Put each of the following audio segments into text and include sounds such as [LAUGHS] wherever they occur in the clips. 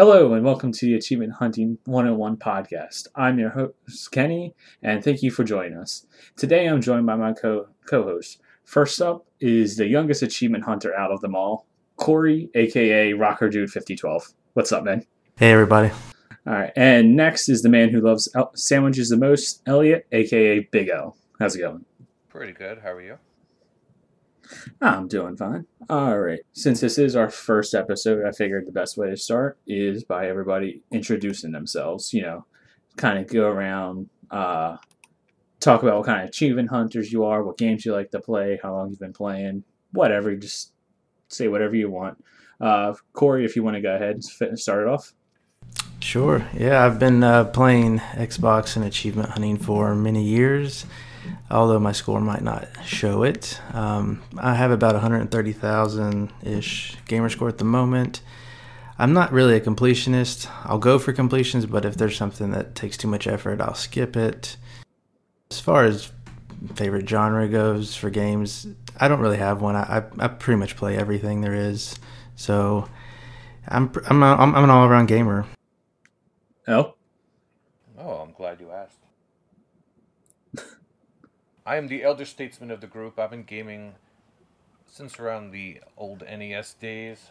Hello, and welcome to the Achievement Hunting 101 podcast. I'm your host, Kenny, and thank you for joining us. Today I'm joined by my co host. First up is the youngest achievement hunter out of them all, Corey, aka Rocker Dude 5012. What's up, man? Hey, everybody. All right, and next is the man who loves sandwiches the most, Elliot, aka Big L. How's it going? Pretty good. How are you? I'm doing fine. All right. Since this is our first episode, I figured the best way to start is by everybody introducing themselves. You know, kind of go around, uh, talk about what kind of achievement hunters you are, what games you like to play, how long you've been playing, whatever. Just say whatever you want. Uh, Corey, if you want to go ahead and start it off. Sure. Yeah, I've been uh, playing Xbox and achievement hunting for many years although my score might not show it. Um, I have about 130,000 ish gamer score at the moment. I'm not really a completionist. I'll go for completions, but if there's something that takes too much effort, I'll skip it. As far as favorite genre goes for games, I don't really have one. I, I, I pretty much play everything there is. So I'm, I'm, a, I'm, I'm an all around gamer. Oh? Oh, I'm glad you asked. I am the elder statesman of the group. I've been gaming since around the old NES days.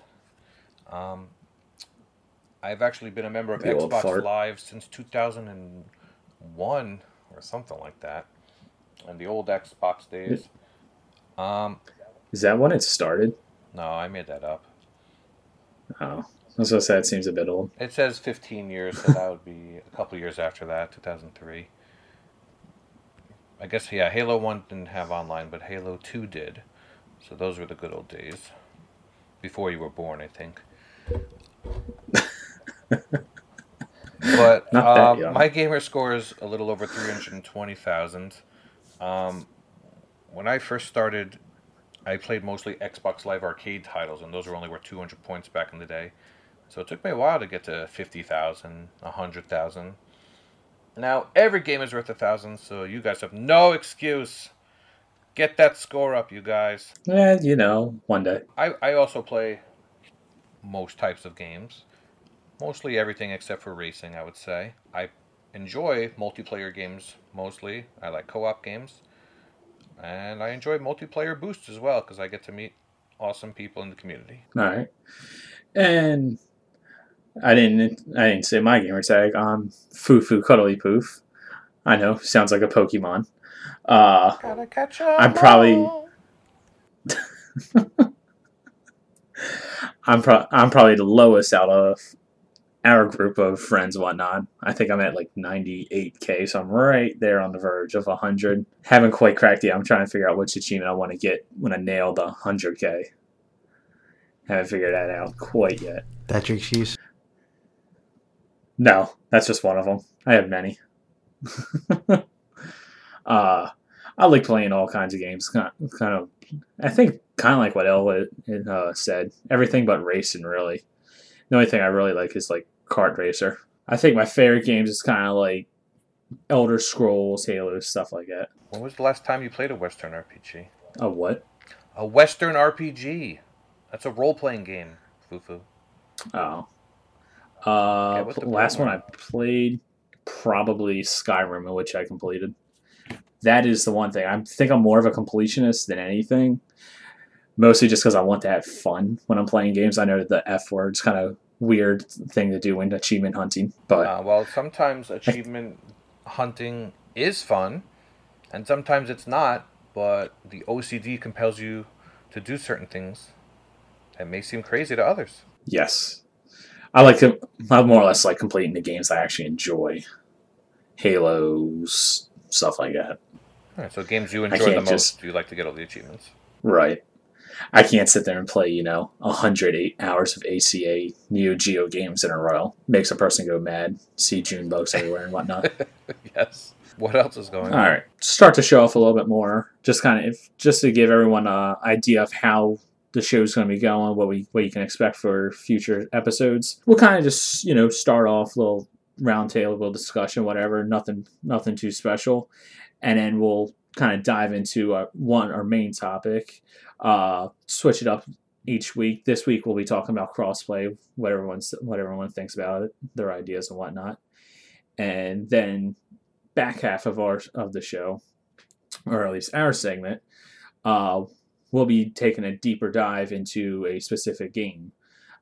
Um, I've actually been a member of the Xbox Live since 2001 or something like that, and the old Xbox days. Um, Is that when it started? No, I made that up. Oh, I was gonna say it seems a bit old. It says 15 years, so that would be a couple years after that, 2003. I guess yeah, Halo One didn't have online, but Halo Two did. So those were the good old days. Before you were born, I think. [LAUGHS] but um, my gamer score is a little over three hundred and twenty thousand. Um, when I first started, I played mostly Xbox Live Arcade titles, and those were only worth two hundred points back in the day. So it took me a while to get to 50,000, 100,000. Now, every game is worth a thousand, so you guys have no excuse. Get that score up, you guys. Yeah, you know, one day. I, I also play most types of games. Mostly everything except for racing, I would say. I enjoy multiplayer games mostly. I like co op games. And I enjoy multiplayer boosts as well because I get to meet awesome people in the community. All right. And I didn't. I didn't say my gamer tag. I'm Foo Foo Cuddly Poof. I know, sounds like a Pokemon. Uh, Gotta catch I'm probably. [LAUGHS] I'm pro- I'm probably the lowest out of our group of friends and whatnot. I think I'm at like 98k, so I'm right there on the verge of 100. Haven't quite cracked it. I'm trying to figure out which achievement I want to get when I nail the 100k. Haven't figured that out quite yet. That's your excuse. No, that's just one of them. I have many. [LAUGHS] uh, I like playing all kinds of games. Kind of, kind of I think, kind of like what El uh, said. Everything but racing, really. The only thing I really like is like kart racer. I think my favorite games is kind of like Elder Scrolls, Halo, stuff like that. When was the last time you played a Western RPG? A what? A Western RPG. That's a role playing game, Fufu. Oh. Uh, yeah, last one I played probably Skyrim, which I completed. That is the one thing. I think I'm more of a completionist than anything. Mostly just because I want to have fun when I'm playing games. I know the F word's kind of weird thing to do when achievement hunting, but uh, well, sometimes achievement hunting is fun, and sometimes it's not. But the OCD compels you to do certain things that may seem crazy to others. Yes, I like to. I more or less like completing the games I actually enjoy. Halos, stuff like that. All right, so games you enjoy the most, just, you like to get all the achievements. Right. I can't sit there and play, you know, 108 hours of ACA Neo Geo games in a row. Makes a person go mad, see June bugs everywhere and whatnot. [LAUGHS] yes. What else is going on? All right. Start to show off a little bit more. Just kind of, if, just to give everyone an idea of how the show's going to be going, what we what you can expect for future episodes. We'll kind of just you know start off a little roundtable, discussion, whatever. Nothing nothing too special, and then we'll kind of dive into our, one our main topic, uh, switch it up each week. This week we'll be talking about crossplay, what everyone's what everyone thinks about it, their ideas and whatnot. And then back half of our of the show, or at least our segment, uh, we'll be taking a deeper dive into a specific game.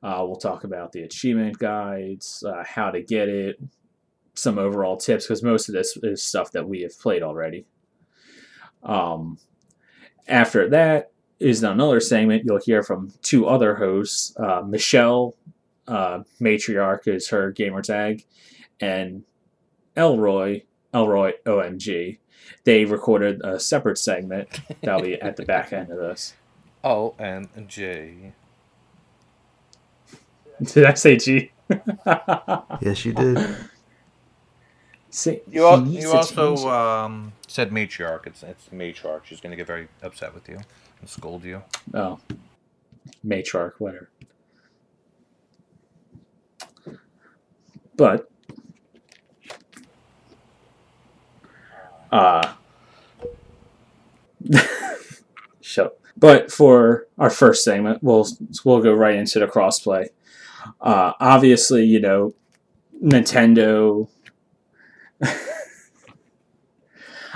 Uh, we'll talk about the achievement guides, uh, how to get it, some overall tips, because most of this is stuff that we have played already. Um, after that is another segment you'll hear from two other hosts. Uh, Michelle, uh, Matriarch is her gamer tag, and Elroy, Elroy OMG. They recorded a separate segment that'll be at the back [LAUGHS] end of this. O and J. Did I say G? [LAUGHS] Yes, you did. See, You, al- you also um, said matriarch. It's it's matriarch. She's gonna get very upset with you and scold you. Oh, matriarch, whatever. But, uh, [LAUGHS] shut up. But for our first segment, we'll we'll go right into the crossplay. Uh, obviously, you know, Nintendo. [LAUGHS]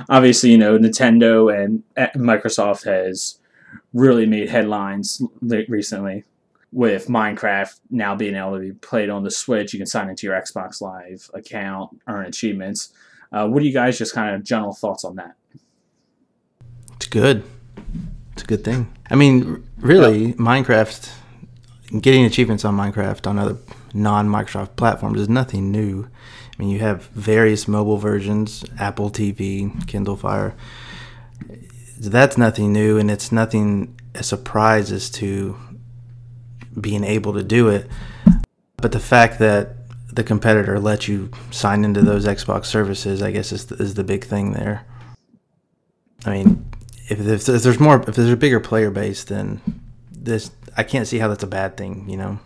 obviously, you know, Nintendo and Microsoft has really made headlines recently with Minecraft now being able to be played on the Switch. You can sign into your Xbox Live account, earn achievements. Uh, what do you guys just kind of general thoughts on that? It's good. It's a good thing. I mean, really, Minecraft, getting achievements on Minecraft on other non Microsoft platforms is nothing new. I mean, you have various mobile versions, Apple TV, Kindle Fire. That's nothing new, and it's nothing a surprise as to being able to do it. But the fact that the competitor lets you sign into those Xbox services, I guess, is the, is the big thing there. I mean, if, if, if there's more, if there's a bigger player base, then this I can't see how that's a bad thing. You know,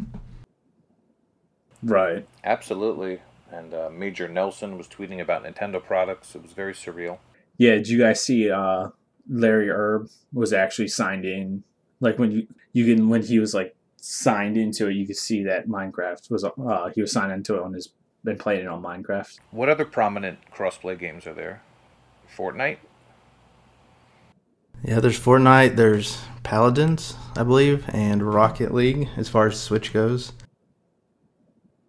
Right. Absolutely. And uh, Major Nelson was tweeting about Nintendo products. It was very surreal. Yeah. Did you guys see uh, Larry Hryb was actually signed in? Like when you you can when he was like signed into it, you could see that Minecraft was uh, he was signed into it on his been playing it on Minecraft. What other prominent crossplay games are there? Fortnite. yeah. There's Fortnite, there's Paladins, I believe, and Rocket League as far as Switch goes.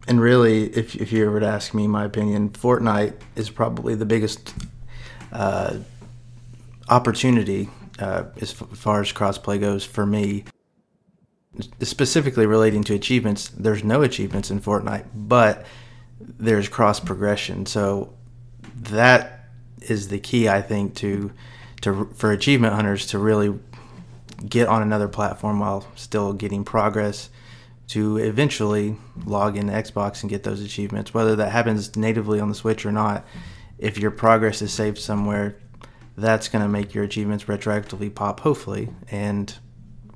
And really, if if you were to ask me my opinion, Fortnite is probably the biggest uh, opportunity uh, as f- far as crossplay goes for me. Specifically relating to achievements, there's no achievements in Fortnite, but there's cross progression. So that is the key, I think, to to for achievement hunters to really get on another platform while still getting progress to eventually log into Xbox and get those achievements. Whether that happens natively on the Switch or not, if your progress is saved somewhere, that's going to make your achievements retroactively pop, hopefully, and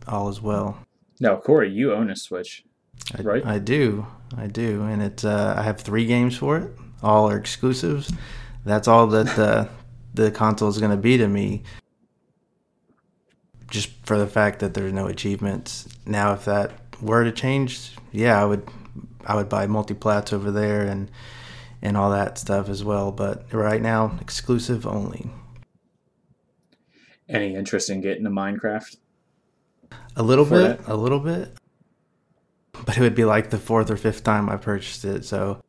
all is well. Now, Corey, you own a Switch, I, right? I do, I do, and it's uh, I have three games for it. All are exclusives. That's all that the [LAUGHS] the console is going to be to me. Just for the fact that there's no achievements. Now, if that were to change, yeah, I would I would buy multiplats over there and and all that stuff as well. But right now, exclusive only. Any interest in getting to Minecraft? A little For bit, a little bit. But it would be like the fourth or fifth time I purchased it, so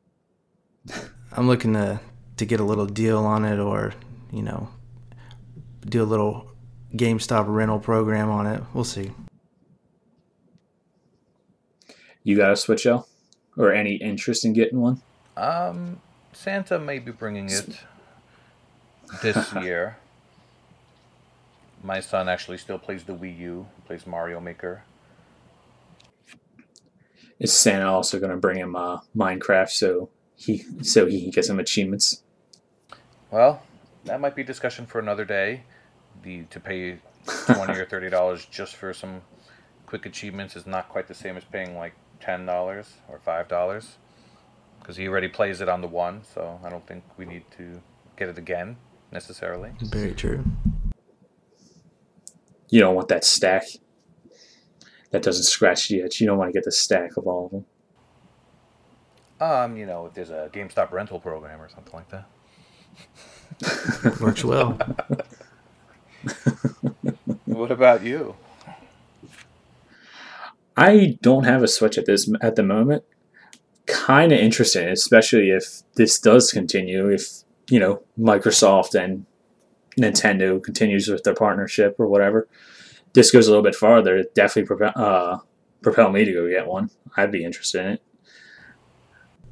[LAUGHS] I'm looking to to get a little deal on it or, you know, do a little GameStop rental program on it. We'll see. You got a Switch, L? Or any interest in getting one? Um, Santa may be bringing it this [LAUGHS] year. My son actually still plays the Wii U, plays Mario Maker. Is Santa also going to bring him uh, Minecraft so he so he can get some achievements? Well, that might be discussion for another day. The to pay twenty or [LAUGHS] thirty dollars just for some quick achievements is not quite the same as paying like ten dollars or five dollars because he already plays it on the one. So I don't think we need to get it again necessarily. Very true. You don't want that stack. that doesn't scratch the itch. You don't want to get the stack of all of them. Um, you know, if there's a GameStop rental program or something like that. [LAUGHS] [LAUGHS] Works well. what about you? I don't have a Switch at this at the moment. Kind of interesting, especially if this does continue. If you know Microsoft and Nintendo continues with their partnership or whatever, this goes a little bit farther. It definitely propel, uh, propel me to go get one. I'd be interested in it.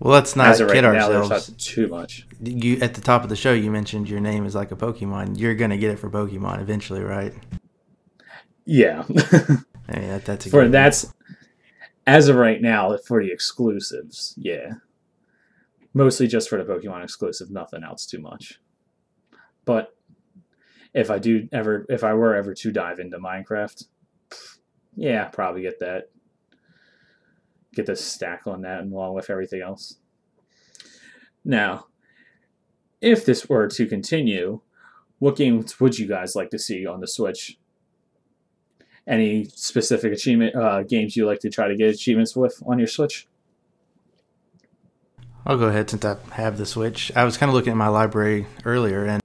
Well, let's not right kid now, ourselves. too much. You at the top of the show, you mentioned your name is like a Pokemon. You're gonna get it for Pokemon eventually, right? Yeah, [LAUGHS] I mean, that, that's for that's as of right now for the exclusives. Yeah, mostly just for the Pokemon exclusive. Nothing else too much. But if I do ever, if I were ever to dive into Minecraft, yeah, probably get that. Get the stack on that along with everything else. Now, if this were to continue, what games would you guys like to see on the Switch? Any specific achievement uh, games you like to try to get achievements with on your Switch? I'll go ahead since I have the Switch. I was kind of looking at my library earlier, and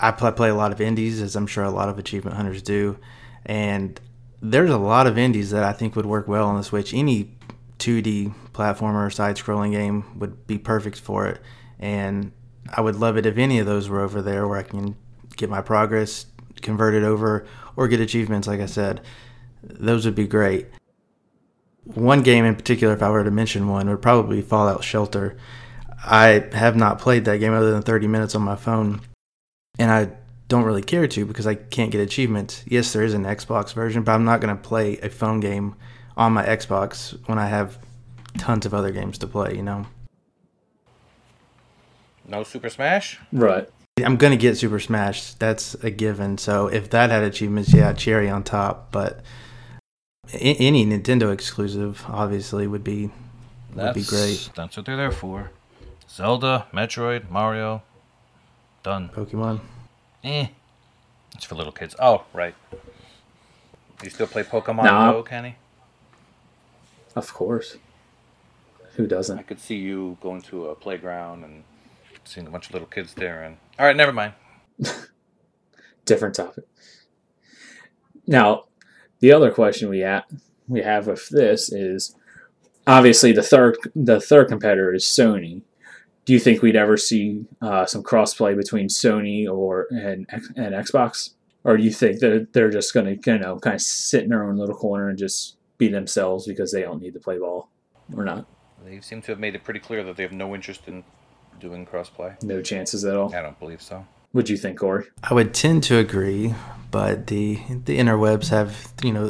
I play, play a lot of indies, as I'm sure a lot of achievement hunters do. And there's a lot of indies that I think would work well on the Switch. Any 2D platformer, side scrolling game would be perfect for it. And I would love it if any of those were over there where I can get my progress converted over or get achievements, like I said. Those would be great. One game in particular, if I were to mention one, would probably be Fallout Shelter. I have not played that game other than 30 minutes on my phone, and I don't really care to because I can't get achievements. Yes, there is an Xbox version, but I'm not going to play a phone game on my Xbox when I have tons of other games to play, you know? No Super Smash? Right. I'm going to get Super Smash. That's a given. So if that had achievements, yeah, cherry on top. But a- any Nintendo exclusive, obviously, would be would be great. That's what they're there for. Zelda, Metroid, Mario. Done. Pokemon. Eh. It's for little kids. Oh, right. You still play Pokemon Nah. Go, Kenny? Of course. Who doesn't? I could see you going to a playground and seeing a bunch of little kids there. And all right, never mind. [LAUGHS] Different topic. Now, the other question we ha- we have with this is obviously the third the third competitor is Sony. Do you think we'd ever see uh, some crossplay between Sony or and X- and Xbox, or do you think that they're just going to you know kind of sit in their own little corner and just be themselves because they don't need to play ball, or not? They seem to have made it pretty clear that they have no interest in doing crossplay. No chances at all. I don't believe so. Would you think, Corey? I would tend to agree, but the the interwebs have you know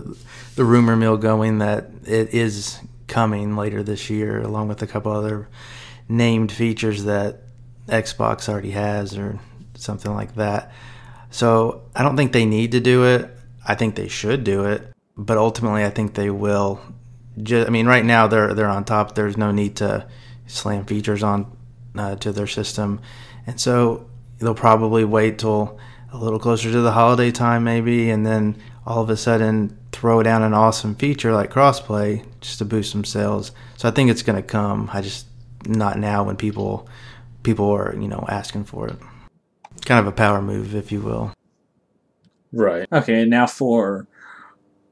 the rumor mill going that it is coming later this year, along with a couple other named features that Xbox already has or something like that. So I don't think they need to do it. I think they should do it, but ultimately I think they will. Just, I mean, right now they're they're on top. There's no need to slam features on uh, to their system, and so they'll probably wait till a little closer to the holiday time, maybe, and then all of a sudden throw down an awesome feature like crossplay just to boost some sales. So I think it's going to come. I just not now when people people are you know asking for it. Kind of a power move, if you will. Right. Okay, now for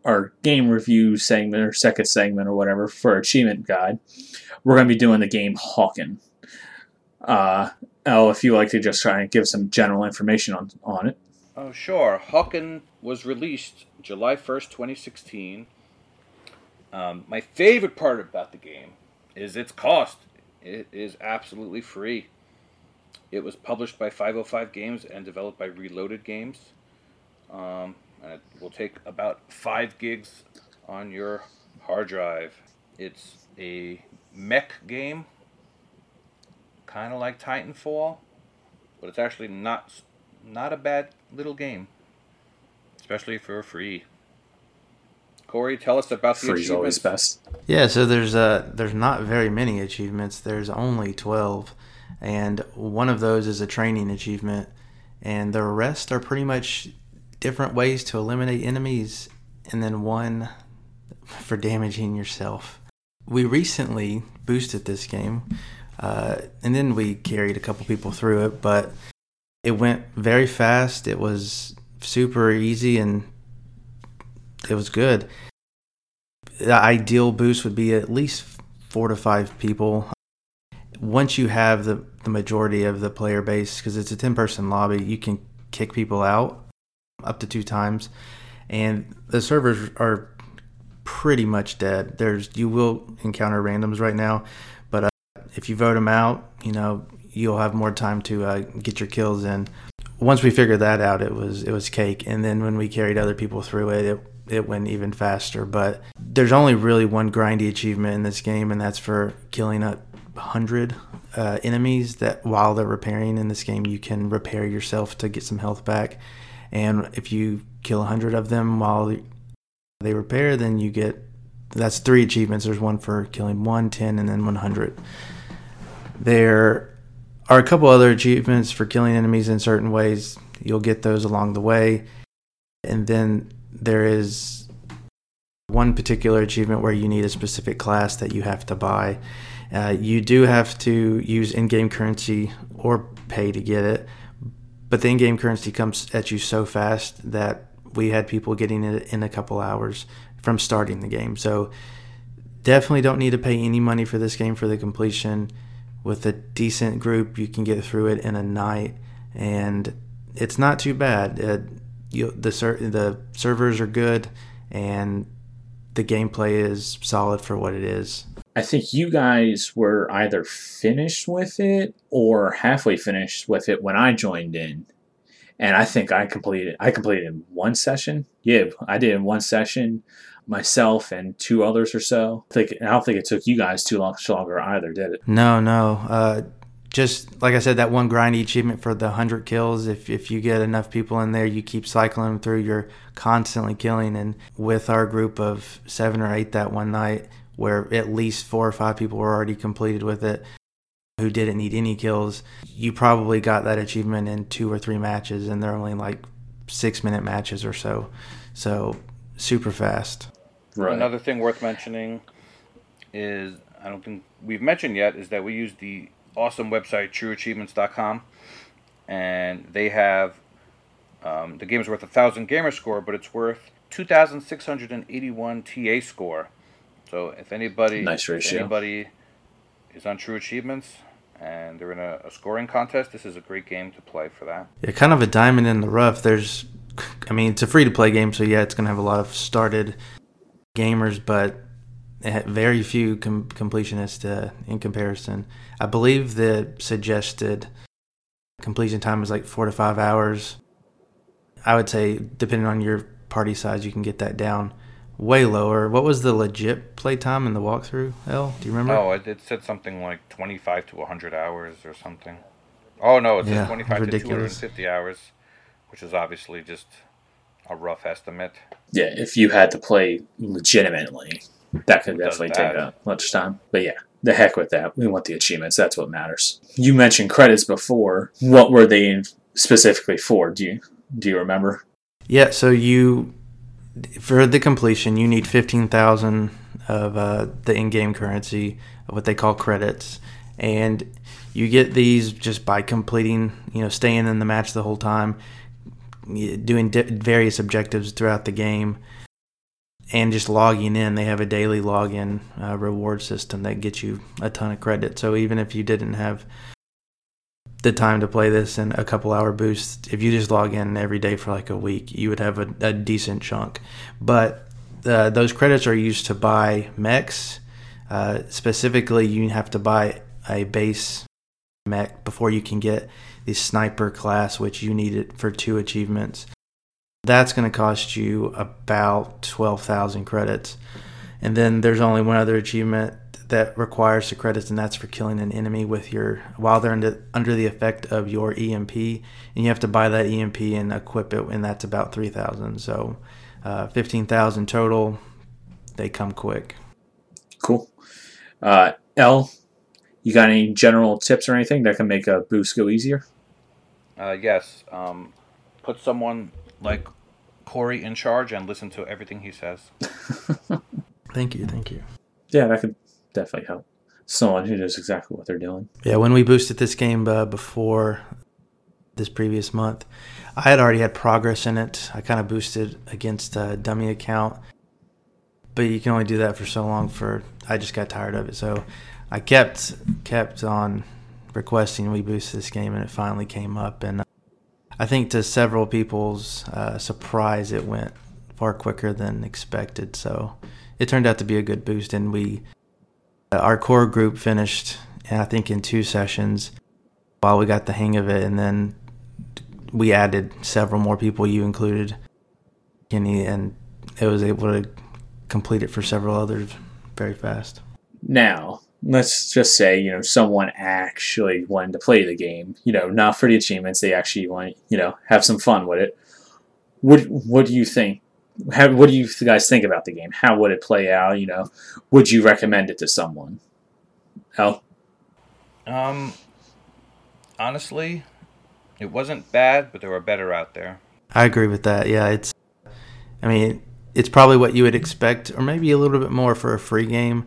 our game review segment or second segment or whatever for achievement guide, we're going to be doing the game Hawken. Uh, Elle, if you like to just try and give some general information on, on it. Oh, sure. Hawken was released July 1st, 2016. Um, my favorite part about the game is its cost. It is absolutely free. It was published by 505 Games and developed by Reloaded Games. Um, and it will take about 5 gigs on your hard drive. It's a mech game, kind of like Titanfall, but it's actually not not a bad little game, especially for free. Corey, tell us about the Free's always achievements. best. Yeah, so there's uh there's not very many achievements. There's only 12 and one of those is a training achievement and the rest are pretty much different ways to eliminate enemies and then one for damaging yourself. We recently boosted this game, uh, and then we carried a couple people through it, but it went very fast. It was super easy and it was good. The ideal boost would be at least four to five people. Once you have the, the majority of the player base, because it's a 10 person lobby, you can kick people out up to two times. And the servers are pretty much dead. There's you will encounter randoms right now, but uh, if you vote them out, you know you'll have more time to uh, get your kills in. Once we figured that out, it was it was cake. And then when we carried other people through it, it it went even faster. But there's only really one grindy achievement in this game, and that's for killing a hundred uh, enemies. That while they're repairing in this game, you can repair yourself to get some health back. And if you kill a hundred of them while they repair, then you get that's three achievements. There's one for killing one, ten, and then 100. There are a couple other achievements for killing enemies in certain ways. You'll get those along the way. And then there is one particular achievement where you need a specific class that you have to buy. Uh, you do have to use in game currency or pay to get it, but the in game currency comes at you so fast that we had people getting it in a couple hours from starting the game. So definitely don't need to pay any money for this game for the completion with a decent group, you can get through it in a night, and it's not too bad. You, the ser- the servers are good, and the gameplay is solid for what it is. I think you guys were either finished with it or halfway finished with it when I joined in. And I think I completed I completed in one session. Yeah, I did in one session myself and two others or so. I, think, I don't think it took you guys too long, longer either, did it? No, no. Uh, just like I said, that one grindy achievement for the 100 kills, if, if you get enough people in there, you keep cycling through, you're constantly killing. And with our group of seven or eight that one night, where at least four or five people were already completed with it, who didn't need any kills, you probably got that achievement in two or three matches, and they're only like six minute matches or so. So super fast. Right. Another thing worth mentioning is I don't think we've mentioned yet is that we use the awesome website trueachievements.com, and they have um, the game is worth a thousand gamer score, but it's worth two thousand six hundred and eighty-one TA score. So if anybody, nice ratio. anybody is on True Achievements and they're in a, a, scoring contest, this is a great game to play for that. Yeah, kind of a diamond in the rough. There's, I mean, it's a free to play game, so yeah, it's gonna have a lot of started gamers, but very few com- completionists uh, in comparison. I believe the suggested completion time is like four to five hours. I would say, depending on your party size, you can get that down way lower. What was the legit play time in the walkthrough? L, do you remember? Oh, it, it said something like twenty-five to hundred hours or something. Oh no, it says yeah, twenty-five ridiculous. to two hundred and fifty hours, which is obviously just a rough estimate. Yeah, if you had to play legitimately, that could definitely take a much time. But yeah, the heck with that. We want the achievements. That's what matters. You mentioned credits before. What were they specifically for? Do you do you remember? Yeah, so you for the completion, you need fifteen thousand of uh, the in-game currency, what they call credits, and you get these just by completing, you know, staying in the match the whole time doing di- various objectives throughout the game and just logging in. They have a daily login uh, reward system that gets you a ton of credit. So even if you didn't have the time to play this in a couple hour boost, if you just log in every day for like a week, you would have a, a decent chunk. But uh, those credits are used to buy mechs. Uh, specifically, you have to buy a base mech before you can get the sniper class, which you need it for two achievements. That's going to cost you about 12,000 credits. And then there's only one other achievement that requires the credits, and that's for killing an enemy with your while they're under, under the effect of your EMP, and you have to buy that EMP and equip it, and that's about 3,000. So, uh, 15,000 total. They come quick. Cool. Uh, L, you got any general tips or anything that can make a boost go easier? Uh, yes. Um, put someone like Corey in charge and listen to everything he says. [LAUGHS] Thank you, thank you. Yeah, that could definitely help. Someone who knows exactly what they're doing. Yeah, when we boosted this game uh, before this previous month, I had already had progress in it. I kind of boosted against a dummy account, but you can only do that for so long. For I just got tired of it, so I kept kept on requesting we boost this game, and it finally came up. And I think to several people's uh, surprise, it went far quicker than expected. So it turned out to be a good boost, and we uh, our core group finished, I think, in two sessions while we got the hang of it, and then we added several more people. You included, Kenny, and it was able to complete it for several others very fast. Now, let's just say, you know, someone actually wanted to play the game, you know, not for the achievements, they actually want, you know, have some fun with it. What what do you think? How, what do you guys think about the game? How would it play out? You know, would you recommend it to someone? Hell, Um, honestly, it wasn't bad, but there were better out there. I agree with that. Yeah, it's. I mean, it's probably what you would expect, or maybe a little bit more for a free game.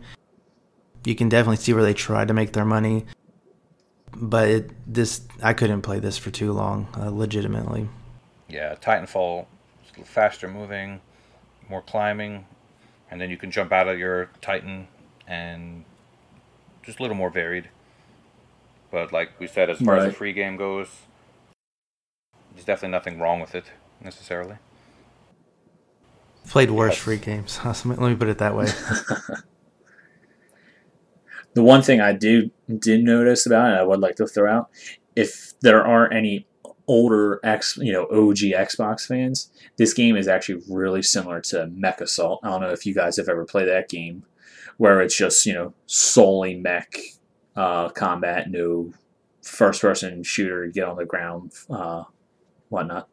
You can definitely see where they tried to make their money, but it, this I couldn't play this for too long, uh, legitimately. Yeah, Titanfall is a little faster moving, more climbing, and then you can jump out of your Titan and just a little more varied. But like we said, as far as the free game goes, there's definitely nothing wrong with it necessarily. Played worse Yes. free games. [LAUGHS] Let me put it that way. [LAUGHS] the one thing I do did notice about it, I would like to throw out, if there are any older X, you know, OG Xbox fans, this game is actually really similar to Mech Assault. I don't know if you guys have ever played that game, where it's just you know solely mech uh, combat, no first-person shooter, get on the ground, uh, whatnot.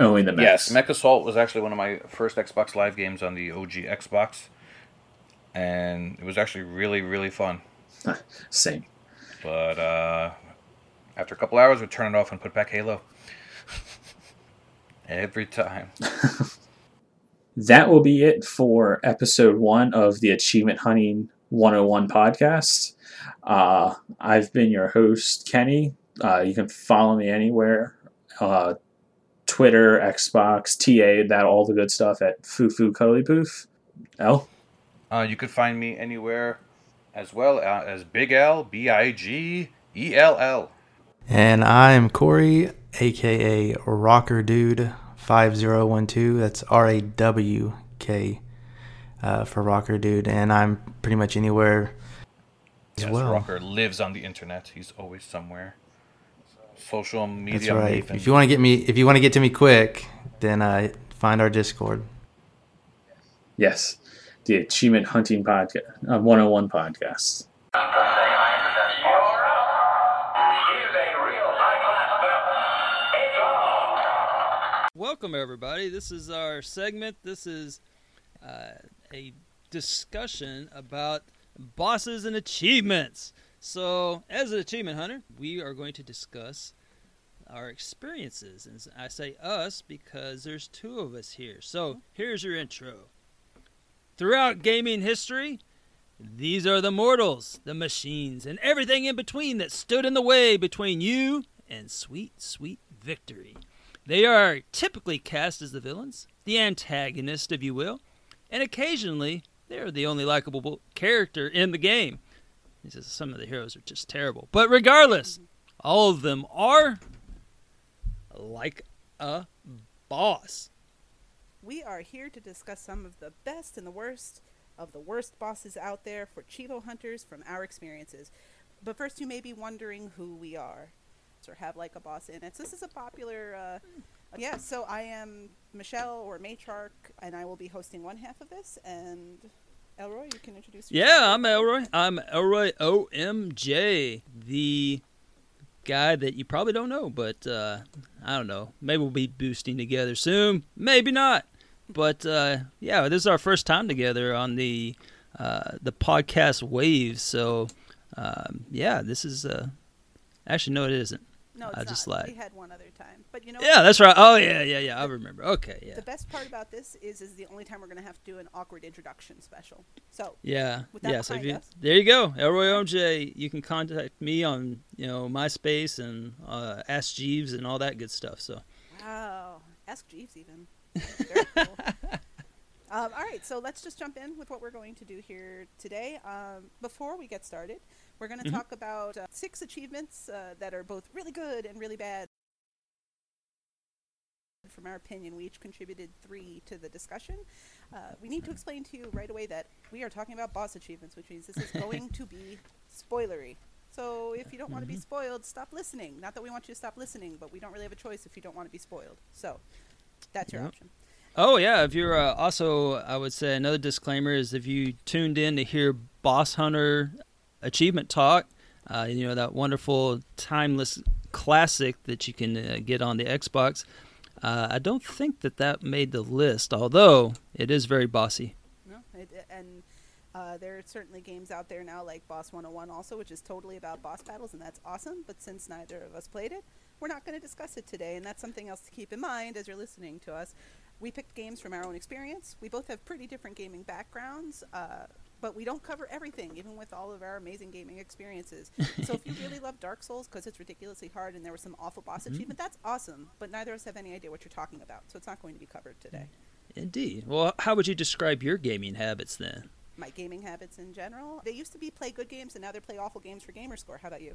Only the mechs. Yes, Mech Assault was actually one of my first Xbox Live games on the OG Xbox, and it was actually really really fun. [LAUGHS] Same. But uh, after a couple hours, we'd turn it off and put back Halo. [LAUGHS] Every time. [LAUGHS] that will be it for episode one of the Achievement Hunting 101 podcast. Uh, I've been your host, Kenny. Uh, you can follow me anywhere uh, Twitter, Xbox, TA, that all the good stuff at Fufu Cuddly Poof. L. Uh, you could find me anywhere as well uh, as Big L, B I G E L L. And I'm Corey, aka Rocker Dude five zero one two. That's R A W K uh, for Rocker Dude, and I'm pretty much anywhere as Yes, well. Rocker lives on the internet. He's always somewhere. Social media. That's right. maven. If you want to get me, if you want to get to me quick, then uh, find our Discord. Yes, the Achievement Hunting podcast, uh, 101 podcast. Welcome, everybody. This is our segment. This is uh, a discussion about bosses and achievements. So, as an achievement hunter, we are going to discuss our experiences. And I say us because there's two of us here. So, here's your intro. Throughout gaming history, these are the mortals, the machines, and everything in between that stood in the way between you and sweet, sweet victory. They are typically cast as the villains, the antagonist, if you will, and occasionally they are the only likable character in the game. He says some of the heroes are just terrible. But regardless, all of them are like a boss. We are here to discuss some of the best and the worst of the worst bosses out there for Cheeto hunters from our experiences. But first, you may be wondering who we are, or have like a boss in it. So this is a popular, uh, yeah. So I am Michelle or Matriarch, and I will be hosting one half of this. And Elroy, you can introduce. Yourself. Yeah. I'm Elroy. I'm Elroy OMJ, the guy that you probably don't know, but uh, I don't know. Maybe we'll be boosting together soon. Maybe not. But uh, yeah, this is our first time together on the uh, the podcast waves. So um, yeah, this is uh, actually no, it isn't. No, it's I just not. lied. We had one other time, but you know. Yeah, that's right. Oh yeah, yeah, yeah. I remember. Okay, yeah, The best part about this is, is the only time we're gonna have to do an awkward introduction special. So yeah, yeah. So you, there you go, Elroy OJ. You can contact me on you know MySpace and uh, Ask Jeeves and all that good stuff. So wow, ask Jeeves even. Very cool. [LAUGHS] Um, all right, so let's just jump in with what we're going to do here today. Um, before we get started, we're going to Mhm. talk about uh, six achievements uh, that are both really good and really bad. From our opinion, we each contributed three to the discussion. Uh, we need to explain to you right away that we are talking about boss achievements, which means this is going to be spoilery. So if you don't want to be Mhm. spoiled, stop listening. Not that we want you to stop listening, but we don't really have a choice if you don't want to be spoiled. So that's your Yep. option. Oh yeah, if you're uh, also, I would say another disclaimer is if you tuned in to hear Boss Hunter Achievement Talk, uh, you know that wonderful timeless classic that you can uh, get on the Xbox. Uh, I don't think that that made the list, although it is very bossy. No, it, and uh, there are certainly games out there now like Boss 101 also, which is totally about boss battles, and that's awesome. But since neither of us played it, we're not going to discuss it today, and that's something else to keep in mind as you're listening to us. We picked games from our own experience. We both have pretty different gaming backgrounds, uh, but we don't cover everything, even with all of our amazing gaming experiences. [LAUGHS] so if you really love Dark Souls because it's ridiculously hard and there was some awful boss achievement, that's awesome. But neither of us have any idea what you're talking about, so it's not going to be covered today. Indeed. Well, how would you describe your gaming habits then? my gaming habits in general. They used to be play good games, and now they're play awful games for Gamerscore. How about you?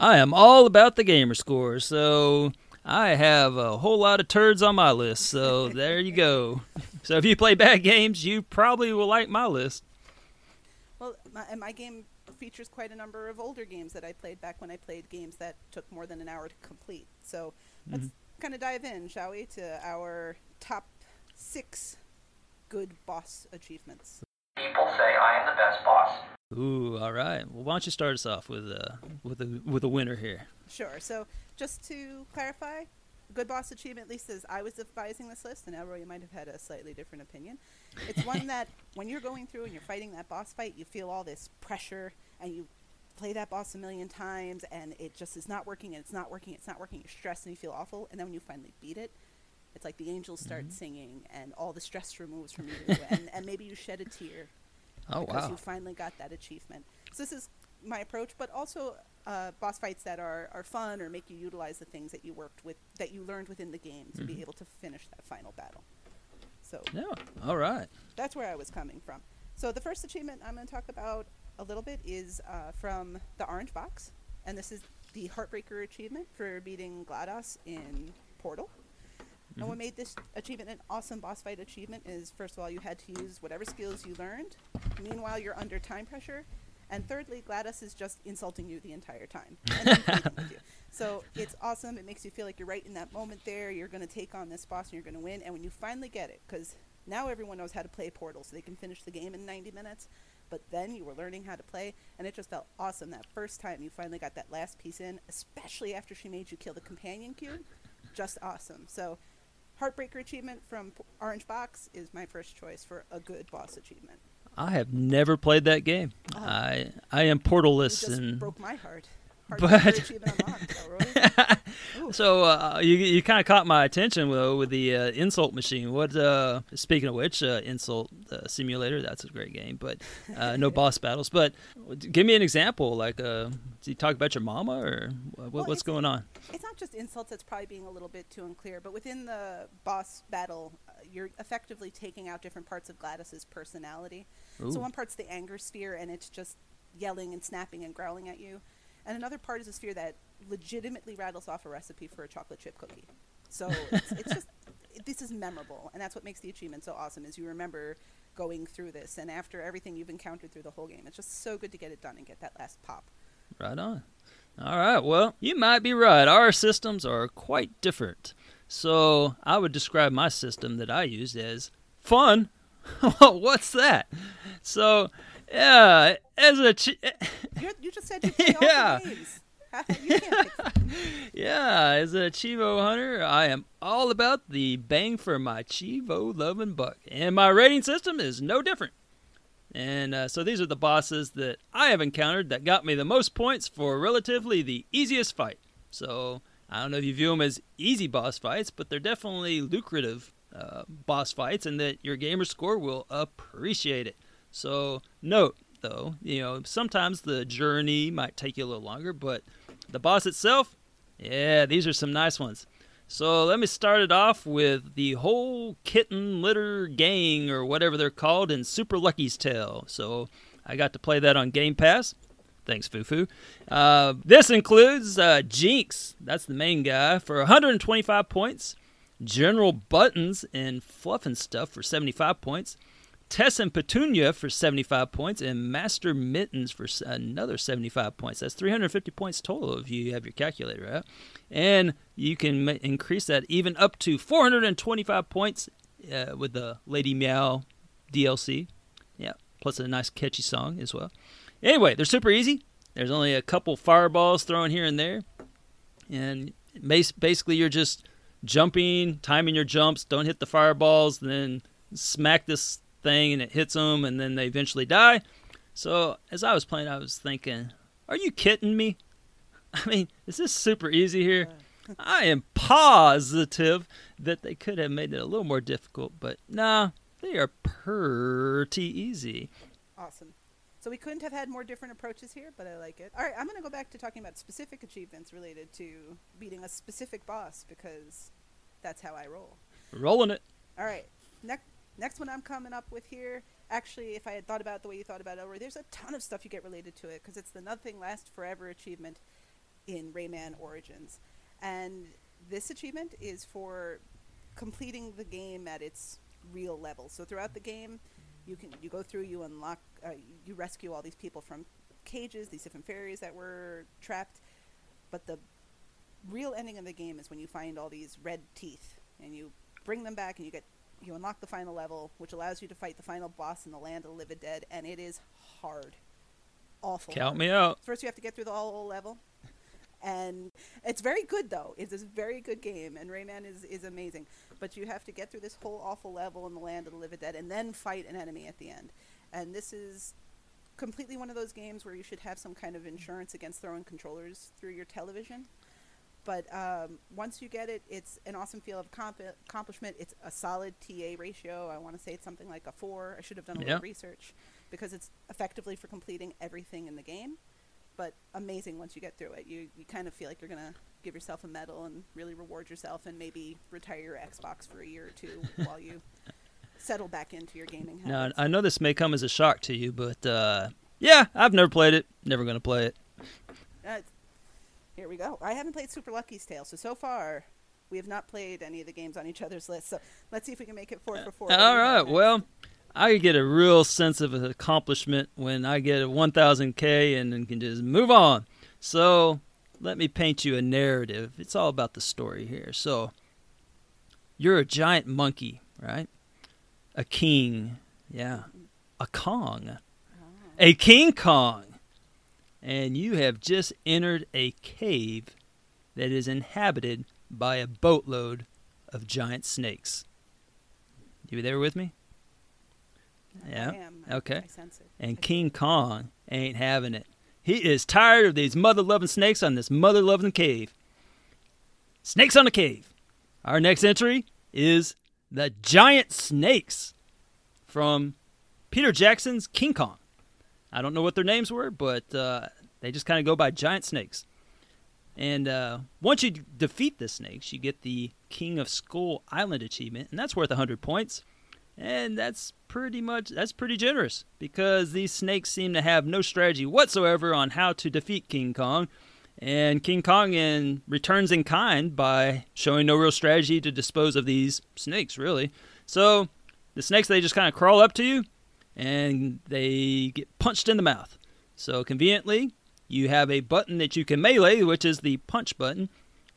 I am all about the gamer score, so I have a whole lot of turds on my list. So there you go. [LAUGHS] So if you play bad games, you probably will like my list. Well, my, my game features quite a number of older games that I played back when I played games that took more than an hour to complete. So let's mm-hmm. kind of dive in, shall we, to our top six good boss achievements. People say I am the best boss. Ooh, all right. Well, why don't you start us off with uh, with a with a winner here? Sure. So just to clarify, good boss achievement, at least as I was devising this list, and Elroy, you might have had a slightly different opinion. It's one [LAUGHS] that when you're going through and you're fighting that boss fight, you feel all this pressure, and you play that boss a million times, and it just is not working, and it's not working, it's not working. You're stressed and you feel awful, and then when you finally beat it, it's like the angels start singing, and all the stress removes from you, and, and maybe you shed a tear Oh wow. because wow. you finally got that achievement. So this is my approach, but also uh, boss fights that are, are fun or make you utilize the things that you worked with, that you learned within the game to be able to finish that final battle. So Yeah. All right. that's where I was coming from. So the first achievement I'm going to talk about a little bit is uh, from the Orange Box, and this is the Heartbreaker achievement for beating GLaDOS in Portal. And what mm-hmm. made this achievement an awesome boss fight achievement is first of all you had to use whatever skills you learned. Meanwhile, you're under time pressure. And thirdly, GLaDOS is just insulting you the entire time. [LAUGHS] And then pleading with you. So it's awesome. It makes you feel like you're right in that moment there. You're going to take on this boss and you're going to win. And when you finally get it, because now everyone knows how to play Portal, so they can finish the game in 90 minutes. But then you were learning how to play, and it just felt awesome that first time you finally got that last piece in, especially after she made you kill the companion cube. Just awesome. So, Heartbreaker achievement from Orange Box is my first choice for a good boss achievement. I have never played that game. Oh. I I am portalless and broke my heart. But- Heartbreaker achievement unlocked, Elroy. Ooh. so uh, you you kind of caught my attention though with the uh, insult machine. What uh, speaking of which, uh, insult uh, simulator that's a great game, but uh, no [LAUGHS] boss battles. But give me an example. Like, uh, do you talk about your mama or what, Well, what's going on? it's not just insults that's probably being a little bit too unclear but within the boss battle uh, you're effectively taking out different parts of GLaDOS's personality Ooh. so one part's the anger sphere and it's just yelling and snapping and growling at you and another part is a sphere that legitimately rattles off a recipe for a chocolate chip cookie so [LAUGHS] it's, it's just it, this is memorable and that's what makes the achievement so awesome is you remember going through this and after everything you've encountered through the whole game it's just so good to get it done and get that last pop Right on. All right. Well, you might be right. Our systems are quite different. So I would describe my system that I use as fun. [LAUGHS] What's that? So, yeah, as a ch- You're, you just said you play [LAUGHS] Yeah. the games can't [LAUGHS] yeah, as a Cheevo hunter, I am all about the bang for my Cheevo loving buck, and my rating system is no different. And uh, so these are the bosses that I have encountered that got me the most points for relatively the easiest fight. So I don't know if you view them as easy boss fights, but they're definitely lucrative uh, boss fights, and that your gamer score will appreciate it. So note though, you know sometimes the journey might take you a little longer, but the boss itself, yeah, these are some nice ones. So let me start it off with the whole Kitty Litter gang or whatever they're called in Super Lucky's Tale. So I got to play that on Game Pass. Thanks, Fufu. Uh, this includes uh, Jinx, that's the main guy, for 125 points. General Buttons and Fluff and Stuff for 75 points. Tess and Petunia for 75 points, and Master Mittens for another 75 points. That's 350 points total if you have your calculator out. And you can increase that even up to 425 points uh, with the Lady Meow DLC. Yeah, plus a nice catchy song as well. Anyway, they're super easy. There's only a couple fireballs thrown here and there. And basically, you're just jumping, timing your jumps, don't hit the fireballs, then smack this thing and it hits them and then they eventually die. So as I was playing, I was thinking, are you kidding me? [LAUGHS] I mean, is this super easy here? I am positive that they could have made it a little more difficult, but nah, they are pretty easy. Awesome. So we couldn't have had more different approaches here, but I like it. All right, I'm going to go back to talking about specific achievements related to beating a specific boss because that's how I roll. Rolling it. All right. Next Next one I'm coming up with here, actually, if I had thought about it the way you thought about it, there's a ton of stuff you get related to it because it's the Nothing Lasts Forever achievement in Rayman Origins. And this achievement is for completing the game at its real level. So throughout the game, you can you go through, you unlock, uh, you rescue all these people from cages, these different fairies that were trapped. But the real ending of the game is when you find all these red teeth and you bring them back and you get you unlock the final level, which allows you to fight the final boss in the land of the living dead, and it is hard, awful. Count hard. me out. First, you have to get through the whole level, and it's very good though. It's a very good game, and Rayman is is amazing. But you have to get through this whole awful level in the land of the living dead, and then fight an enemy at the end. And this is completely one of those games where you should have some kind of insurance against throwing controllers through your television but um, once you get it, it's an awesome feel of comp- accomplishment. It's a solid TA ratio. I want to say it's something like a four. I should have done a little research because it's effectively for completing everything in the game. But amazing once you get through it. You you kind of feel like you're gonna give yourself a medal and really reward yourself and maybe retire your Xbox for a year or two [LAUGHS] while you settle back into your gaming habits. Now I know this may come as a shock to you, but uh, yeah, I've never played it. Never gonna play it. Uh, here we go. I haven't played Super Lucky's Tale, so so far we have not played any of the games on each other's list. So let's see if we can make it four uh, for four. All right. Well, I get a real sense of accomplishment when I get a 1000K and then can just move on. So let me paint you a narrative. It's all about the story here. So you're a giant monkey, right? A king. Yeah. A Kong. Oh. A King Kong and you have just entered a cave that is inhabited by a boatload of giant snakes. You there with me? Yeah. Okay. And King Kong ain't having it. He is tired of these mother loving snakes on this mother loving cave. Snakes on the cave. Our next entry is the giant snakes from Peter Jackson's King Kong. I don't know what their names were, but uh, they just kind of go by giant snakes. And uh, once you defeat the snakes, you get the King of Skull Island achievement, and that's worth 100 points. And that's pretty much that's pretty generous because these snakes seem to have no strategy whatsoever on how to defeat King Kong. And King Kong in returns in kind by showing no real strategy to dispose of these snakes, really. So the snakes they just kind of crawl up to you and they get punched in the mouth. So conveniently, you have a button that you can melee, which is the punch button,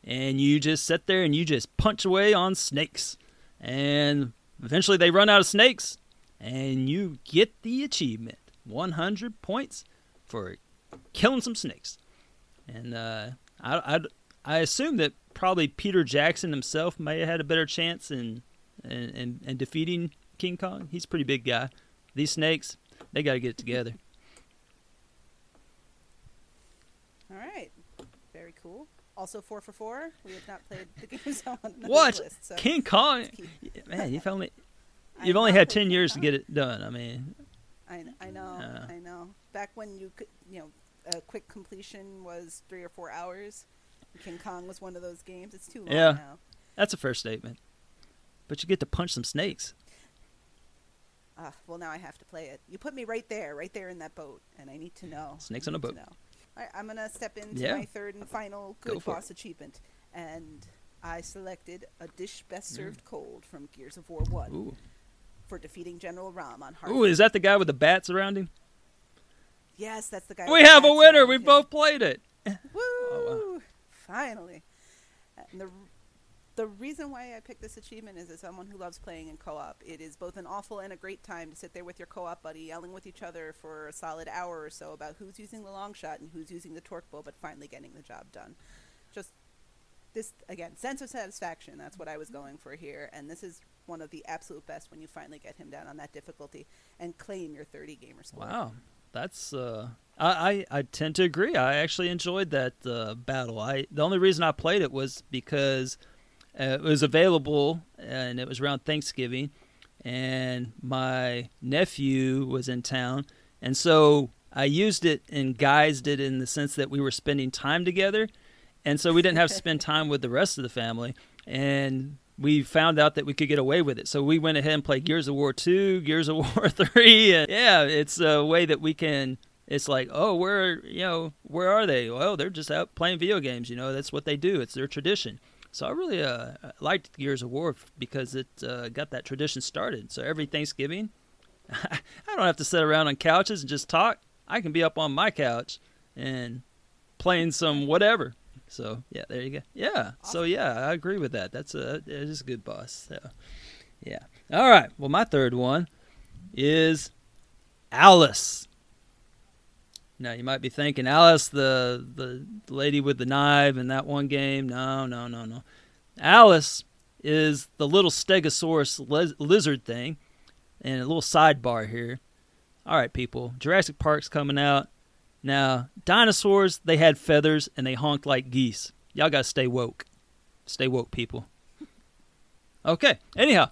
and you just sit there and you just punch away on snakes. And eventually they run out of snakes, and you get the achievement 100 points for killing some snakes. And uh, I, I, I assume that probably Peter Jackson himself may have had a better chance in, in, in, in defeating King Kong. He's a pretty big guy. These snakes, they got to get it together. All right. Very cool. Also four for four. We have not played the [LAUGHS] games on the What? list. So King Kong? Man, you've only [LAUGHS] you've only had ten years to get it done. I mean, I, I know, Yeah. I know. Back when you could, you know, a quick completion was three or four hours. King Kong was one of those games. It's too long Yeah. now. that's a fair statement. But you get to punch some snakes. Ah, well, now I have to play it. You put me right there, right there in that boat, and I need to know. Snakes on a boat. right, I'm gonna step into Yeah. my third and final Go good it. boss achievement, and I selected a dish best Mm. served cold from Gears of War One Ooh, for defeating General RAAM on hard. ooh, is that the guy with the bats around him? Yes, that's the guy. We with the have a winner. We both played it. [LAUGHS] Woo! Oh, Finally. And the the reason why I picked this achievement is as someone who loves playing in co-op, it is both an awful and a great time to sit there with your co-op buddy, yelling with each other for a solid hour or so about who's using the long shot and who's using the torque bow, but finally getting the job done. Just this again, sense of satisfaction. That's what I was going for here, and this is one of the absolute best when you finally get him down on that difficulty and claim your 30 gamer score. Wow, that's uh, I, I I tend to agree. I actually enjoyed that uh, battle. I the only reason I played it was because uh, it was available and it was around Thanksgiving, and my nephew was in town, and so I used it and guised it in the sense that we were spending time together, and so we didn't have to spend [LAUGHS] time with the rest of the family, and we found out that we could get away with it. So we went ahead and played Gears of War 2, Gears of War [LAUGHS] 3, and yeah, it's a way that we can it's like, "Oh, where, you know, where are they?" Well, they're just out playing video games, you know. That's what they do. It's their tradition. So I really uh, liked Gears of War because it uh, got that tradition started. So every Thanksgiving, [LAUGHS] I don't have to sit around on couches and just talk. I can be up on my couch and playing some whatever. So yeah, there you go. Yeah. So yeah, I agree with that. That's a is a good boss. So yeah. All right. Well, my third one is Alice. Now you might be thinking Alice, the the lady with the knife in that one game. No, no, no, no. Alice is the little Stegosaurus liz- lizard thing, and a little sidebar here. All right, people, Jurassic Park's coming out. Now, dinosaurs, they had feathers and they honked like geese. Y'all gotta stay woke. Stay woke, people. Okay, anyhow,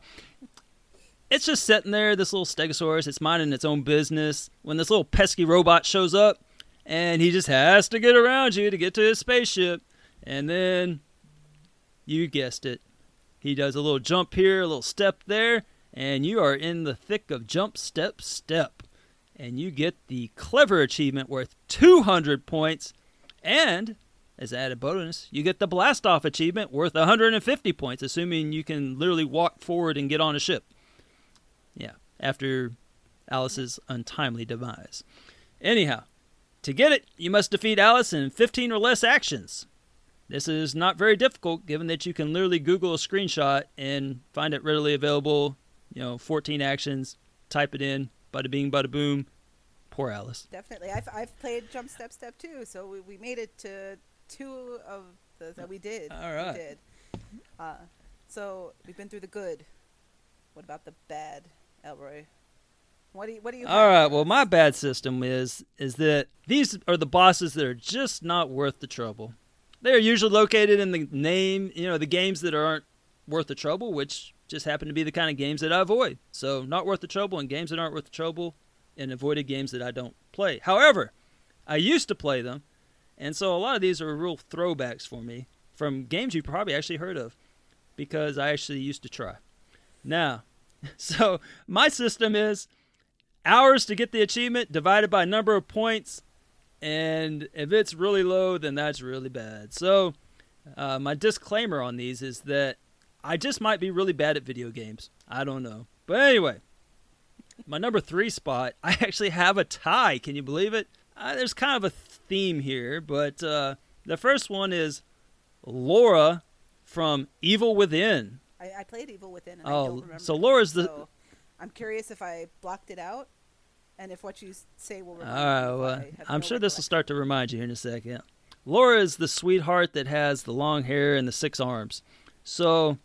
it's just sitting there, this little Stegosaurus, it's minding its own business. When this little pesky robot shows up, and he just has to get around you to get to his spaceship. And then, you guessed it, he does a little jump here, a little step there, and you are in the thick of jump, step, step. And you get the clever achievement worth 200 points. And, as added bonus, you get the blast off achievement worth 150 points, assuming you can literally walk forward and get on a ship. After Alice's untimely demise. Anyhow, to get it, you must defeat Alice in 15 or less actions. This is not very difficult given that you can literally Google a screenshot and find it readily available. You know, 14 actions, type it in, bada bing, bada boom. Poor Alice. Definitely. I've, I've played Jump Step Step too, so we, we made it to two of the that we did. All right. We did. Uh, so we've been through the good. What about the bad, Elroy? What do you What do you? All right. Well, my bad system is is that these are the bosses that are just not worth the trouble. They are usually located in the name, you know, the games that aren't worth the trouble, which just happen to be the kind of games that I avoid. So, not worth the trouble and games that aren't worth the trouble, and avoided games that I don't play. However, I used to play them, and so a lot of these are real throwbacks for me from games you probably actually heard of, because I actually used to try. Now, [LAUGHS] so my system is hours to get the achievement divided by number of points and if it's really low then that's really bad. So uh, my disclaimer on these is that i just might be really bad at video games. I don't know. But anyway my number three spot i actually have a tie. Can you believe it? Uh, there's kind of a theme here but uh, the first one is laura from evil within I, I played Evil Within, and I Oh, don't remember. so Laura's the- so I'm curious if I blocked it out, and if what you say will. All Remind right, me well, I I'm no sure this will start to remind you here in a second. Laura is the sweetheart that has the long hair and the six arms. So,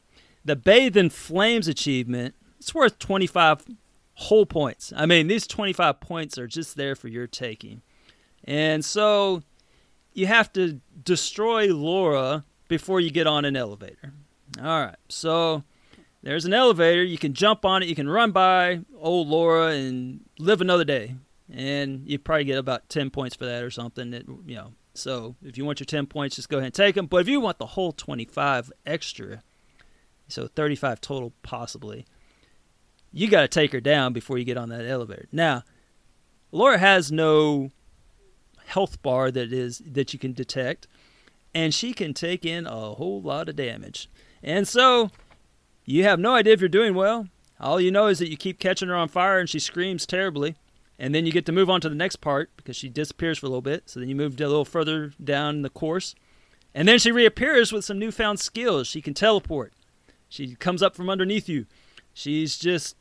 the Bathe in Flames achievement, it's worth 25 whole points. I mean, these 25 points are just there for your taking. And so, you have to destroy Laura before you get on an elevator. All right, so there's an elevator. You can jump on it. You can run by old Laura and live another day, and you probably get about ten points for that or something. That you know. So if you want your ten points, just go ahead and take them. But if you want the whole twenty-five extra, so thirty-five total possibly, you got to take her down before you get on that elevator. Now, Laura has no health bar that is that you can detect, and she can take in a whole lot of damage. And so you have no idea if you're doing well. All you know is that you keep catching her on fire and she screams terribly. And then you get to move on to the next part because she disappears for a little bit. So then you move a little further down the course. And then she reappears with some newfound skills. She can teleport. She comes up from underneath you. She's just,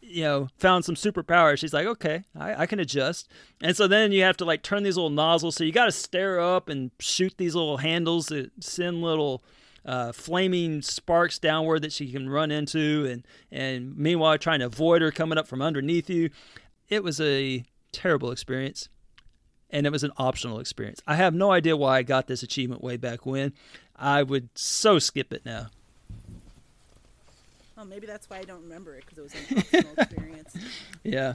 you know, found some superpower. She's like, okay, I, I can adjust. And so then you have to like turn these little nozzles. So you got to stare up and shoot these little handles that send little uh, flaming sparks downward that she can run into, and and meanwhile trying to avoid her coming up from underneath you. It was a terrible experience, and it was an optional experience. I have no idea why I got this achievement way back when. I would so skip it now. Oh, maybe that's why I don't remember it because it was an optional [LAUGHS] experience, Yeah.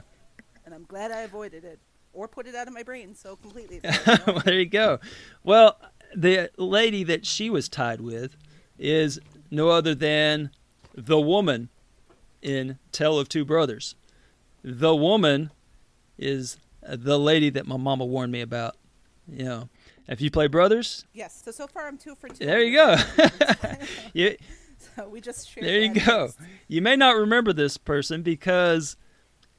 and I'm glad I avoided it or put it out of my brain so completely. [LAUGHS] well, there you go. Well, the lady that she was tied with is no other than the woman in Tale of Two Brothers. The woman is the lady that my mama warned me about. You know, if you play Brothers, yes. So so far I'm two for two. there you go. [LAUGHS] you, So we just there you go. news. You may not remember this person because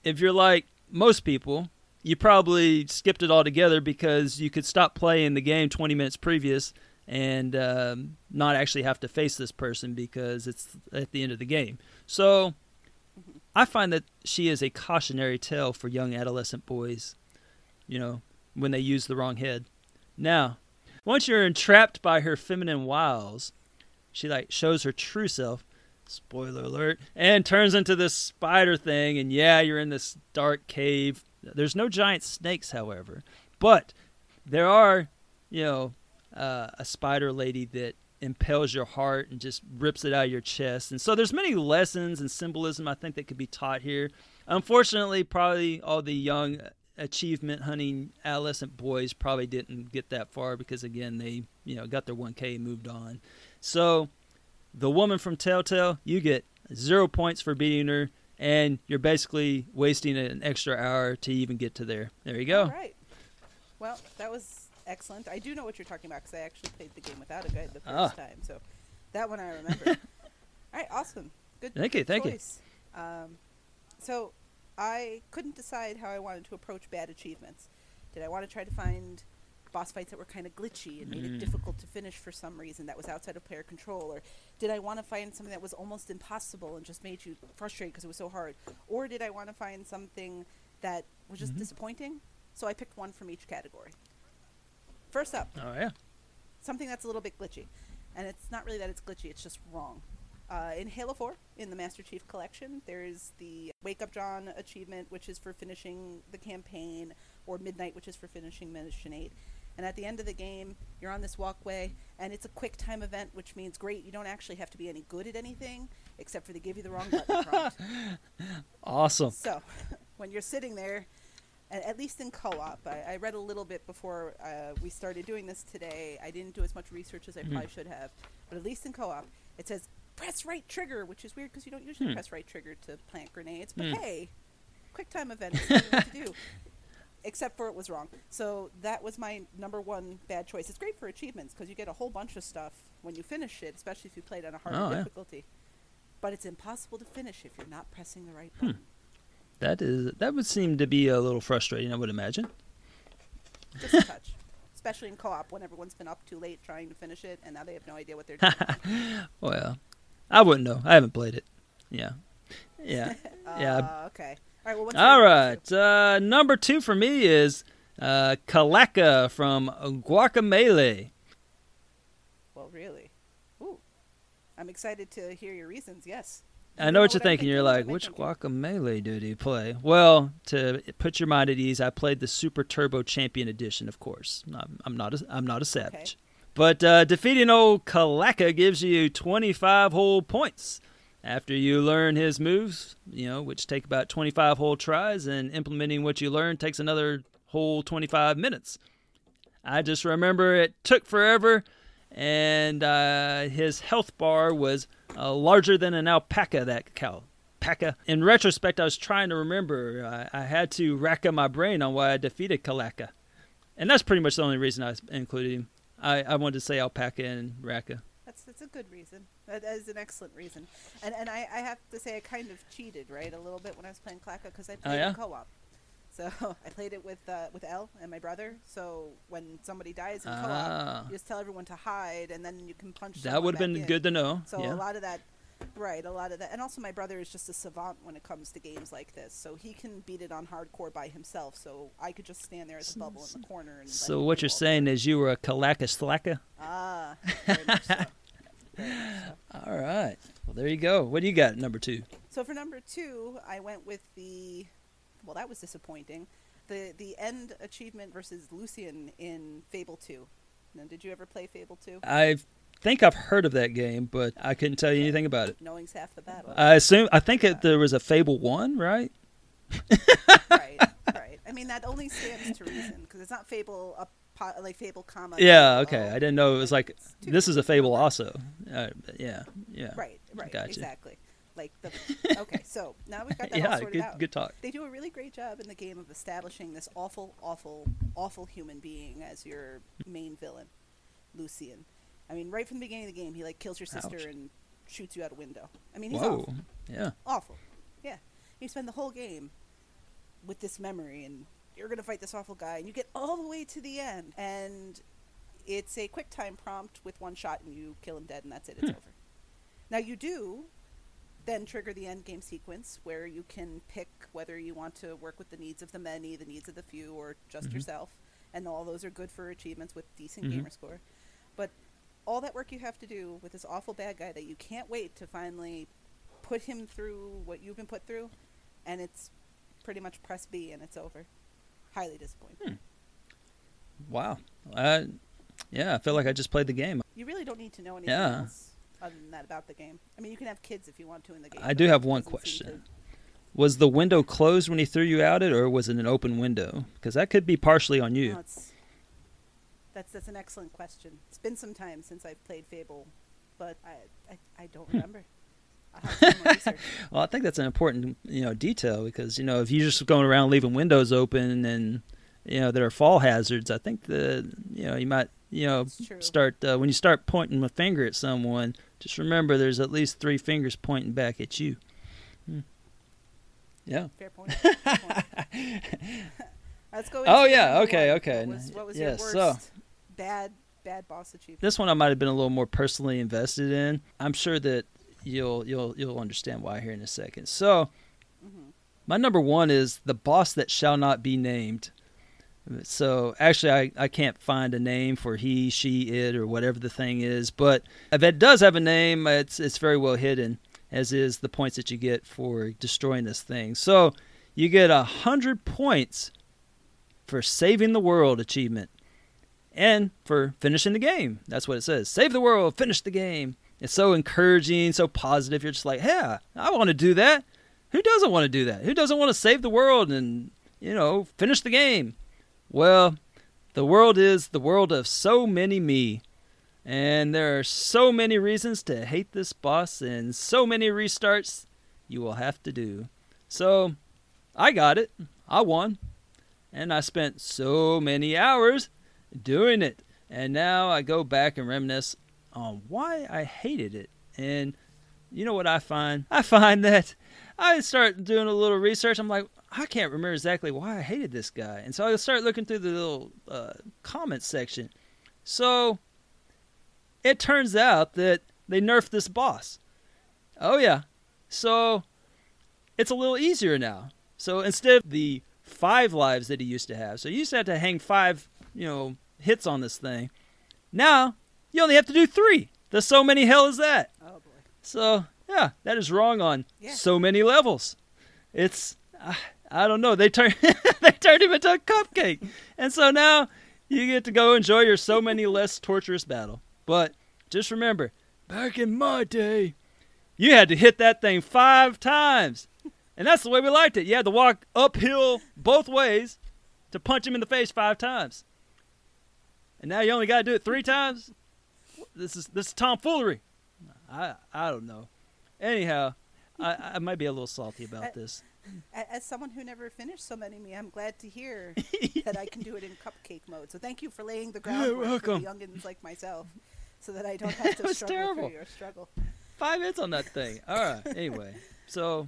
if you're like most people, you probably skipped it altogether because you could stop playing the game 20 minutes previous and um, not actually have to face this person because it's at the end of the game. So I find that she is a cautionary tale for young adolescent boys, you know, when they use the wrong head. Now, once you're entrapped by her feminine wiles, she like shows her true self spoiler alert and turns into this spider thing and yeah you're in this dark cave there's no giant snakes however but there are you know uh, a spider lady that impels your heart and just rips it out of your chest. And so there's many lessons and symbolism i think that could be taught here. Unfortunately probably all the young achievement hunting adolescent boys probably didn't get that far because again they you know got their 1k and moved on. So, the woman from Telltale, you get zero points for beating her, and you're basically wasting an extra hour to even get to there. There you go. All right. Well, that was excellent. I do know what you're talking about because I actually played the game without a guide the first Ah. time, so that one I remember. [LAUGHS] All right, awesome. Good. Thank you, thank you. Um, so I couldn't decide how I wanted to approach bad achievements. Did I want to try to find boss fights that were kind of glitchy and made Mm. it difficult to finish for some reason that was outside of player control, or did I want to find something that was almost impossible and just made you frustrated because it was so hard, or did I want to find something that was just Mhm. disappointing? So I picked one from each category. First up, Oh yeah. something that's a little bit glitchy. And it's not really that it's glitchy, it's just wrong. Uh, in Halo 4, in the Master Chief Collection, there's the Wake Up John achievement, which is for finishing the campaign, or Midnight, which is for finishing Mission 8. And at the end of the game, you're on this walkway, and it's a quick time event, which means great, you don't actually have to be any good at anything, except for they give you the wrong button prompt. [LAUGHS] Awesome. So, [LAUGHS] when you're sitting there, at least in co-op, I, I read a little bit before uh, we started doing this today. I didn't do as much research as I probably should have, but at least in co-op, it says press right trigger, which is weird because you don't usually Hmm. press right trigger to plant grenades. But Hmm. hey, quick time event [LAUGHS] is what to do. Except for it was wrong. So that was my number one bad choice. It's great for achievements because you get a whole bunch of stuff when you finish it, especially if you played on a harder Oh, yeah. difficulty. But it's impossible to finish if you're not pressing the right Hmm. That is that would seem to be a little frustrating. I would imagine. just a touch. Especially in co-op when everyone's been up too late trying to finish it, and now they have no idea what they're doing. [LAUGHS] Well, I wouldn't know. I haven't played it. Yeah. Yeah. [LAUGHS] Yeah. Uh, okay. All right. Well, what's your number two? Uh, number two for me is uh, Calaca from Guacamelee. Well, really. Ooh. I'm excited to hear your reasons. Yes. I know what you're I'm thinking. You're like, what am I which? Guacamelee did he play? Well, to put your mind at ease, I played the Super Turbo Champion Edition, of course. I'm, I'm not a, I'm not a savage. But uh, defeating old Calaca gives you 25 whole points. After you learn his moves, you know, which take about 25 whole tries, and implementing what you learn takes another whole 25 minutes. I just remember it took forever, and uh, his health bar was uh, larger than an alpaca. That cow, alpaca. In retrospect, I was trying to remember. I, I had to rack up my brain on why I defeated Calaca, and that's pretty much the only reason I included him. I, I wanted to say alpaca and Raka. That's a good reason. That is an excellent reason. And and I, I have to say I kind of cheated right a little bit when I was playing Clacka because I played Oh, yeah? co-op. So [LAUGHS] I played it with uh, with L and my brother. So when somebody dies in Ah. co-op, you just tell everyone to hide, and then you can punch. That would have been in. good to know. So yeah. a lot of that, right? A lot of that, and also my brother is just a savant when it comes to games like this. So he can beat it on hardcore by himself. So I could just stand there as a bubble in the corner. And so what you're saying is you were a Calaca Slaka? ah, very much so. [LAUGHS] So. All right. Well, there you go. What do you got number two? So for number two, I went with the. Well, that was disappointing. The the end achievement versus Lucian in Fable Two. Now, did you ever play Fable Two? I think I've heard of that game, but I couldn't tell you anything about it. Knowing's half the battle. I assume I think it, there was a Fable One, right? right, right. I mean, that only stands to reason because it's not Fable up like Fable, comma. Yeah. Okay. I didn't know it was like this is a Fable also. Uh, yeah. Yeah. Right, right, Gotcha. exactly. Like the. [LAUGHS] Okay, so now we've got that all sorted Good. out. Good talk. They do a really great job in the game of establishing this awful, awful, awful human being as your main villain, Lucian. I mean, right from the beginning of the game, he like kills your sister Ouch. and shoots you out a window. I mean, he's Whoa. awful, Yeah. awful. Yeah, you spend the whole game with this memory, and you're gonna fight this awful guy, and you get all the way to the end, and it's a quick time prompt with one shot, and you kill him dead, and that's it. It's Hmm. over. Now you do then trigger the end game sequence where you can pick whether you want to work with the needs of the many, the needs of the few, or just Mhm. yourself. And all those are good for achievements with decent Mhm. gamer score. But all that work you have to do with this awful bad guy that you can't wait to finally put him through what you've been put through, and it's pretty much press B and it's over. Highly disappointing. Wow. Uh, yeah. I feel like I just played the game. You really don't need to know anything Yeah. else other than that about the game. I mean, you can have kids if you want to in the game. I do have one question. Was the window closed when he threw you out it, or was it an open window? Because that could be partially on you. No, that's that's an excellent question. It's been some time since I've played Fable, but I I, I don't Hmm. remember. [LAUGHS] Well, I think that's an important, you know, detail because you know if you're just going around leaving windows open and you know there are fall hazards, I think the you know you might you know start uh, when you start pointing a finger at someone, just remember there's at least three fingers pointing back at you. Hmm. Yeah. Fair point. Fair point. [LAUGHS] Let's go. Oh, yeah, okay, one. okay. What was, what was Yeah, your so- bad bad boss achievement? This one I might have been a little more personally invested in. I'm sure that you'll you'll you'll understand why here in a second. So, Mhm. my number one is the boss that shall not be named. So actually, I, I can't find a name for he, she, it, or whatever the thing is. But if it does have a name, it's it's very well hidden, as is the points that you get for destroying this thing. So you get a hundred points for saving the world achievement and for finishing the game. That's what it says. Save the world, finish the game. It's so encouraging, so positive. You're just like, yeah, I want to do that. Who doesn't want to do that? Who doesn't want to save the world and, you know, finish the game? Well, the world is the world of so many me. And there are so many reasons to hate this boss and so many restarts you will have to do. So, I got it. I won. And I spent so many hours doing it. And now I go back and reminisce on why I hated it. And you know what I find? I find that I start doing a little research. I'm like, I can't remember exactly why I hated this guy. And so I start looking through the little uh, comment section. So it turns out that they nerfed this boss. Oh, yeah. So it's a little easier now. So instead of the five lives that he used to have, so you used to have to hang five, you know, hits on this thing. Now you only have to do three. The so many hell is that? Oh boy. So Yeah, that is wrong on Yeah. so many levels. It's I, I don't know. They turn [LAUGHS] they turned him into a cupcake, and so now you get to go enjoy your so many [LAUGHS] less torturous battle. But just remember, back in my day, you had to hit that thing five times, and that's the way we liked it. You had to walk uphill both ways to punch him in the face five times, and now you only got to do it three times. This is this is tomfoolery. I I don't know. Anyhow, I, I might be a little salty about this. As someone who never finished so many me, I'm glad to hear [LAUGHS] that I can do it in cupcake mode. So thank you for laying the groundwork for welcome. the youngins like myself, [LAUGHS] so that I don't have to That was struggle terrible. through your struggle. Five hits on that thing. All right. [LAUGHS] Anyway, so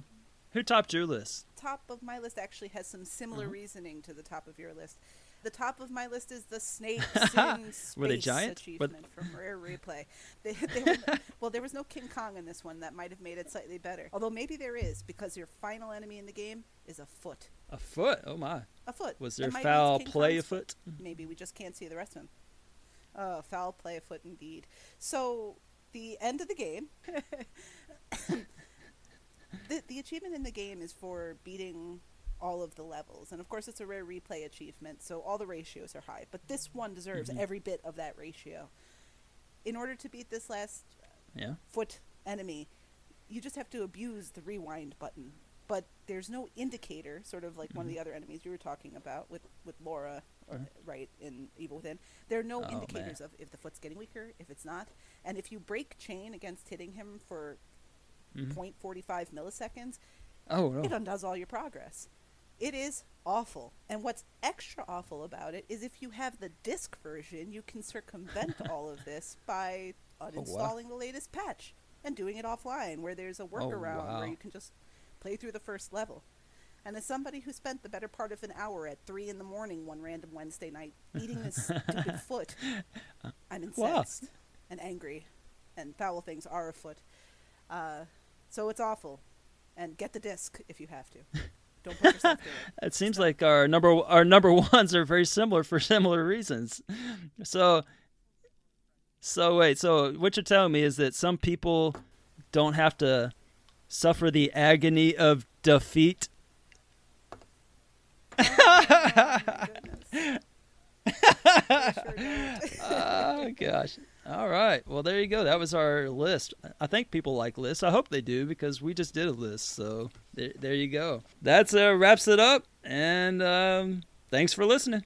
who topped your list? Top of my list actually has some similar Uh-huh. reasoning to the top of your list. The top of my list is the Snakes [LAUGHS] in Space Were they giant? Were- achievement from Rare [LAUGHS] Replay. They, they were, [LAUGHS] well, there was no King Kong in this one. That might have made it slightly better. Although maybe there is, because your final enemy in the game is a foot. A foot. Oh my. A foot. Was there foul play Kong's afoot? Maybe we just can't see the rest of him. Oh, uh, foul play afoot indeed. So the end of the game. [COUGHS] the the achievement in the game is for beating all of the levels, and of course it's a rare replay achievement, so all the ratios are high. But this one deserves Mhm. every bit of that ratio. In order to beat this last Yeah. foot enemy, you just have to abuse the rewind button. But there's no indicator, sort of like one of the other enemies you were talking about with, with Laura, or, Mhm. right, in Evil Within. There are no Oh, indicators man. of if the foot's getting weaker, if it's not. And if you break chain against hitting him for Mhm. 0.45 milliseconds, Oh it undoes all your progress. It is awful. And what's extra awful about it is if you have the disc version, you can circumvent [LAUGHS] all of this by Oh, wow. the latest patch and doing it offline, where there's a workaround Oh, wow. where you can just play through the first level. And as somebody who spent the better part of an hour at three in the morning one random Wednesday night beating this stupid [LAUGHS] foot, I'm Wow. incensed and angry, and foul things are afoot. Uh, so it's awful. And get the disc if you have to. [LAUGHS] Don't put yourself through it. [LAUGHS] It seems like our number our number [LAUGHS] ones are very similar for similar reasons. So so wait, so what you're telling me is that some people don't have to suffer the agony of defeat. Oh, my goodness. [LAUGHS] Sure oh gosh. All right. Well, there you go. That was our list. I think people like lists. I hope they do because we just did a list. So there, there you go. That's uh, wraps it up. And um, thanks for listening.